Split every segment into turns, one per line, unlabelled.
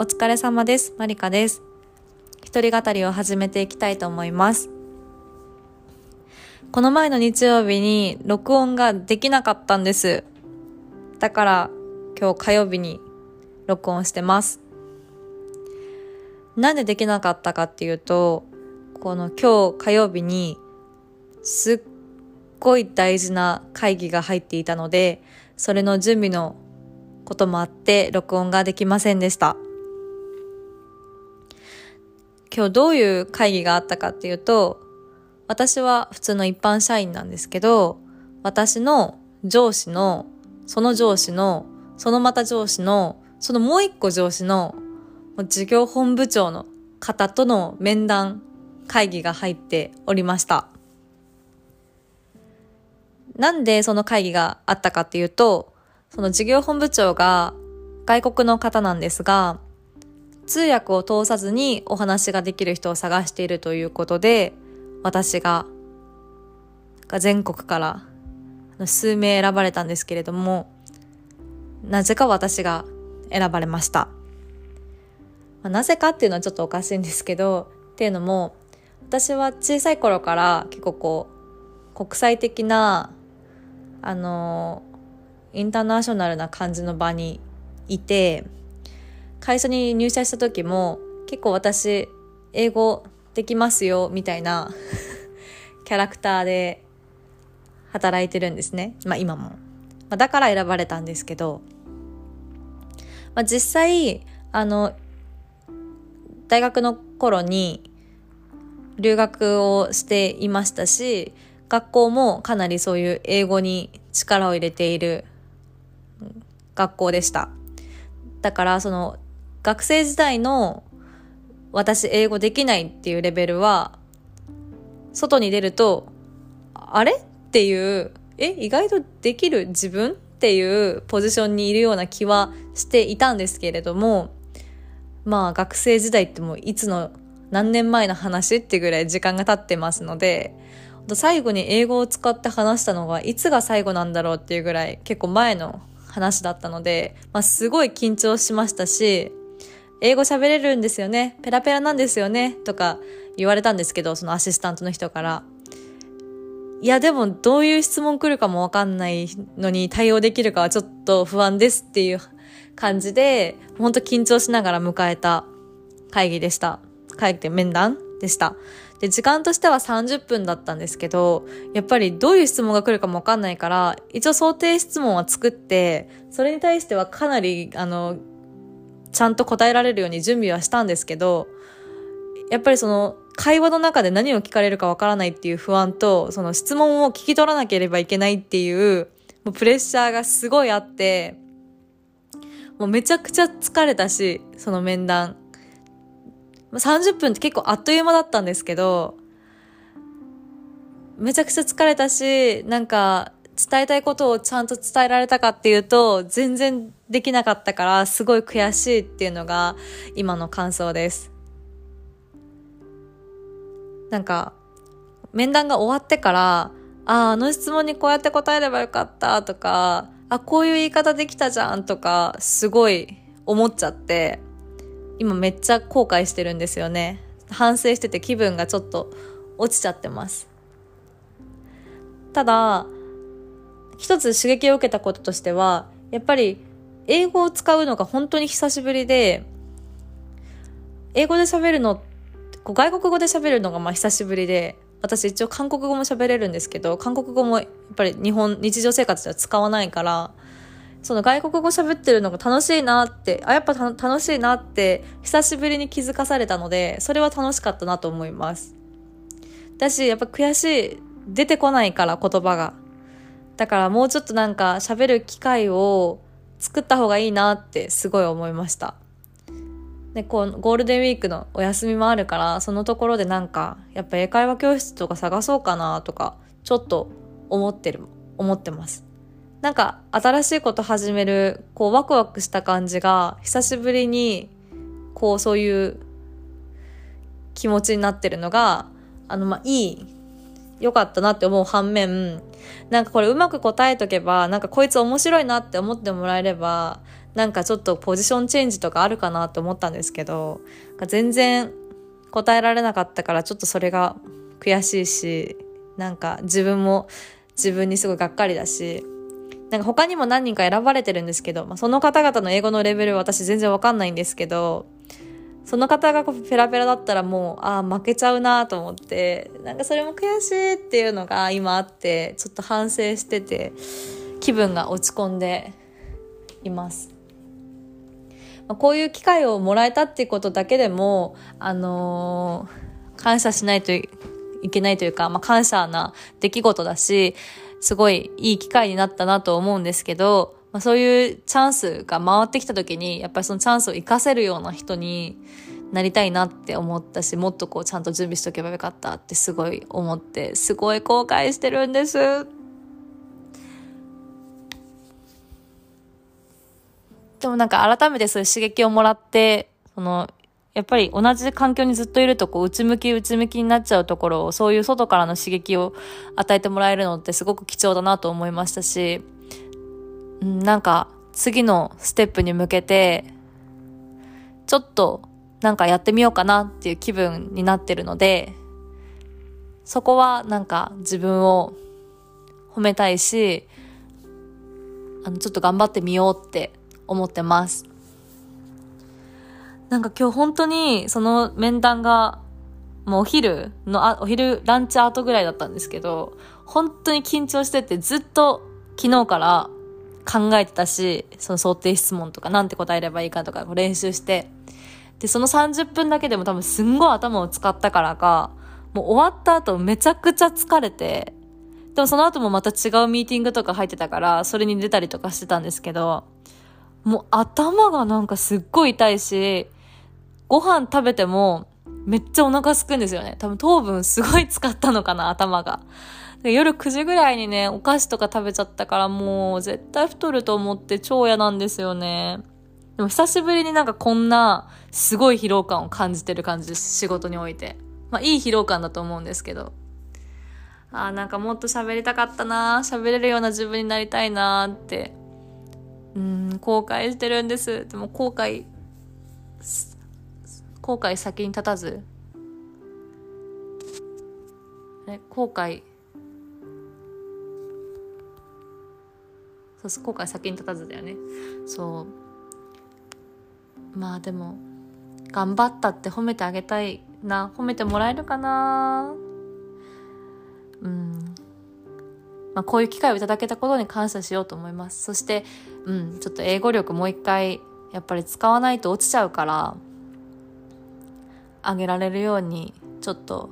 お疲れ様です。マリカです。一人語りを始めていきたいと思います。この前の日曜日に録音ができなかったんです。だから今日火曜日に録音してます。なんでできなかったかっていうと、この今日火曜日にすっごい大事な会議が入っていたので、それの準備のこともあって録音ができませんでした。今日どういう会議があったかっていうと、私は普通の一般社員なんですけど、私の上司の、その上司の、そのまた上司の、そのもう一個上司の、事業本部長の方との面談会議が入っておりました。なんでその会議があったかっていうと、その事業本部長が外国の方なんですが、通訳を通さずにお話ができる人を探しているということで、私が全国から数名選ばれたんですけれども、なぜか私が選ばれました。ま、なぜかっていうのはちょっとおかしいんですけど、っていうのも、私は小さい頃から結構こう、国際的な、あの、インターナショナルな感じの場にいて、会社に入社した時も結構私英語できますよみたいな キャラクターで働いてるんですね。まあ今も。まあ、だから選ばれたんですけど、まあ、実際、あの、大学の頃に留学をしていましたし、学校もかなりそういう英語に力を入れている学校でした。だからその学生時代の私英語できないっていうレベルは外に出るとあれ？っていうえ意外とできる自分っていうポジションにいるような気はしていたんですけれどもまあ学生時代ってもういつの何年前の話ってぐらい時間が経ってますので最後に英語を使って話したのがいつが最後なんだろうっていうぐらい結構前の話だったので、まあ、すごい緊張しましたし、英語喋れるんですよね。ペラペラなんですよね。とか言われたんですけど、そのアシスタントの人から。いや、でもどういう質問来るかもわかんないのに対応できるかはちょっと不安ですっていう感じで、本当緊張しながら迎えた会議でした。会議って面談でした。で、時間としては30分だったんですけど、やっぱりどういう質問が来るかもわかんないから、一応想定質問は作って、それに対してはかなり、あの、ちゃんと答えられるように準備はしたんですけど、やっぱりその、会話の中で何を聞かれるかわからないっていう不安と、その質問を聞き取らなければいけないっていう、もうプレッシャーがすごいあって、もうめちゃくちゃ疲れたし、その面談。30分って結構あっという間だったんですけど、めちゃくちゃ疲れたし、なんか伝えたいことをちゃんと伝えられたかっていうと、全然できなかったから、すごい悔しいっていうのが今の感想です。なんか、面談が終わってから、ああ、あの質問にこうやって答えればよかったとか、あ、こういう言い方できたじゃんとか、すごい思っちゃって、今めっちゃ後悔してるんですよね。反省してて気分がちょっと落ちちゃってます。ただ、一つ刺激を受けたこととしては、やっぱり英語を使うのが本当に久しぶりで、英語で喋るの、こう外国語で喋るのがまあ久しぶりで、私一応韓国語も喋れるんですけど、韓国語もやっぱり日本、日常生活では使わないから、その外国語喋ってるのが楽しいなって、あ、やっぱ楽しいなって、久しぶりに気づかされたので、それは楽しかったなと思います。だし、やっぱ悔しい、出てこないから言葉が。だからもうちょっとなんか喋る機会を作った方がいいなってすごい思いました。で、こう、ゴールデンウィークのお休みもあるから、そのところでなんか、やっぱ英会話教室とか探そうかなとか、ちょっと思ってる、思ってます。なんか新しいこと始める、こうワクワクした感じが久しぶりに、こうそういう気持ちになってるのが、あのまあいい、良かったなって思う反面、なんかこれうまく答えとけば、なんかこいつ面白いなって思ってもらえれば、なんかちょっとポジションチェンジとかあるかなって思ったんですけど全然答えられなかったからちょっとそれが悔しいしなんか自分も自分にすごいがっかりだしなんか他にも何人か選ばれてるんですけど、まあ、その方々の英語のレベル私全然わかんないんですけどその方がペラペラだったらもう、ああ、負けちゃうなと思って、なんかそれも悔しいっていうのが今あって、ちょっと反省してて、気分が落ち込んでいます。まあ、こういう機会をもらえたっていうことだけでも、あのー、感謝しないといけないというか、まあ、感謝な出来事だし、すごいいい機会になったなと思うんですけど、まあ、そういうチャンスが回ってきた時に、やっぱりそのチャンスを活かせるような人になりたいなって思ったし、もっとこうちゃんと準備しとけばよかったってすごい思って、すごい後悔してるんです。でもなんか改めてそういう刺激をもらって、その、やっぱり同じ環境にずっといるとこう内向き内向きになっちゃうところをそういう外からの刺激を与えてもらえるのってすごく貴重だなと思いましたし、なんか次のステップに向けてちょっとなんかやってみようかなっていう気分になってるのでそこはなんか自分を褒めたいしあのちょっと頑張ってみようって思ってます。なんか今日本当にその面談がもうお昼のあ、お昼ランチ後ぐらいだったんですけど、本当に緊張しててずっと昨日から考えてたし、その想定質問とかなんて答えればいいかとか練習して、で、その30分だけでも多分すんごい頭を使ったからか、もう終わった後めちゃくちゃ疲れて、でもその後もまた違うミーティングとか入ってたから、それに出たりとかしてたんですけど、もう頭がなんかすっごい痛いし、ご飯食べてもめっちゃお腹すくんですよね。多分糖分すごい使ったのかな、頭が。夜9時ぐらいにね、お菓子とか食べちゃったからもう絶対太ると思って超嫌なんですよね。でも久しぶりになんかこんなすごい疲労感を感じてる感じです。仕事において。まあいい疲労感だと思うんですけど。ああ、なんかもっと喋りたかったな喋れるような自分になりたいなって。うん、後悔してるんです。でも後悔、後悔先に立たず。え、後悔そう後悔先に立たずだよね。そう。まあでも頑張ったって褒めてあげたいな。褒めてもらえるかな。うん。まあこういう機会をいただけたことに感謝しようと思います。そしてうんちょっと英語力もう一回やっぱり使わないと落ちちゃうからあげられるようにちょっと、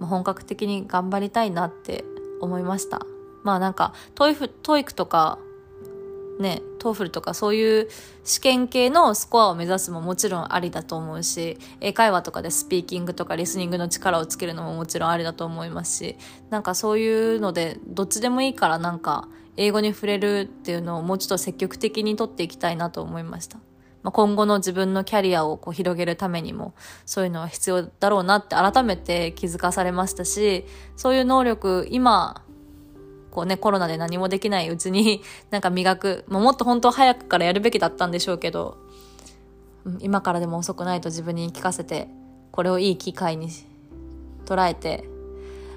本格的に頑張りたいなって思いました。まあなんか、トイフ、トイクとか、ね、 TOEFL とかそういう試験系のスコアを目指すももちろんありだと思うし、英会話とかでスピーキングとかリスニングの力をつけるのももちろんありだと思いますし、なんかそういうので、どっちでもいいからなんか、英語に触れるっていうのをもうちょっと積極的に取っていきたいなと思いました。まあ、今後の自分のキャリアをこう広げるためにも、そういうのは必要だろうなって改めて気づかされましたし、そういう能力、今、こうね、コロナで何もできないうちに、なんか磨く、まあ、もっと本当早くからやるべきだったんでしょうけど、今からでも遅くないと自分に言い聞かせて、これをいい機会に捉えて、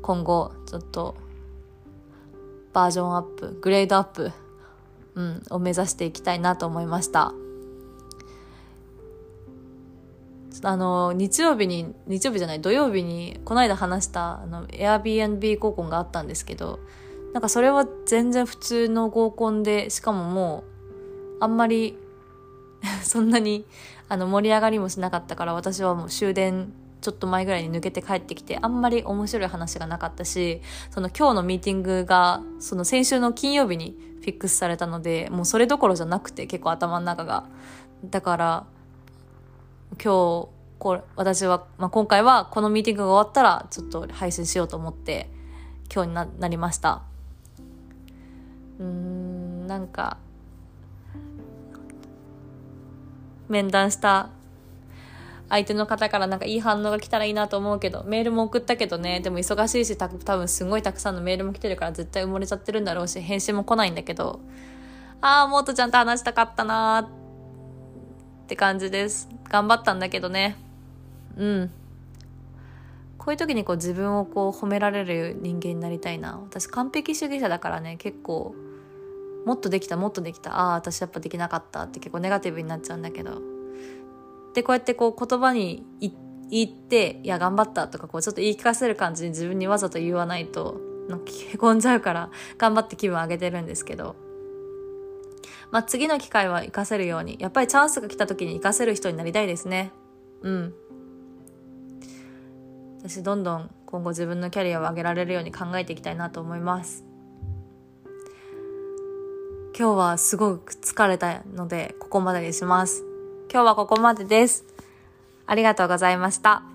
今後、ちょっと、バージョンアップ、グレードアップ、うん、を目指していきたいなと思いました。あの、日曜日に、日曜日じゃない、土曜日に、この間話した、あの、Airbnb 合コンがあったんですけど、なんかそれは全然普通の合コンで、しかももう、あんまり そんなに、あの、盛り上がりもしなかったから、私はもう終電ちょっと前ぐらいに抜けて帰ってきて、あんまり面白い話がなかったし、その今日のミーティングが、その先週の金曜日にフィックスされたので、もうそれどころじゃなくて、結構頭の中が。だから、今日、これ私は、まあ、今回はこのミーティングが終わったら、ちょっと配信しようと思って、今日にななりました。うーんなんか面談した相手の方からなんかいい反応が来たらいいなと思うけどメールも送ったけどねでも忙しいし多分すごいたくさんのメールも来てるから絶対埋もれちゃってるんだろうし返信も来ないんだけどああ、もっとちゃんと話したかったなーって感じです。頑張ったんだけどね。うん。こういう時にこう自分をこう褒められる人間になりたいな。私完璧主義者だからね、結構、もっとできた、もっとできた。ああ、私やっぱできなかったって結構ネガティブになっちゃうんだけど。で、こうやってこう言葉に言って、いや、頑張ったとか、こうちょっと言い聞かせる感じに自分にわざと言わないと、なんかへこんじゃうから、頑張って気分上げてるんですけど。まあ、次の機会は活かせるように、やっぱりチャンスが来た時に活かせる人になりたいですね。うん。私、どんどん今後自分のキャリアを上げられるように考えていきたいなと思います。今日はすごく疲れたので、ここまでにします。今日はここまでです。ありがとうございました。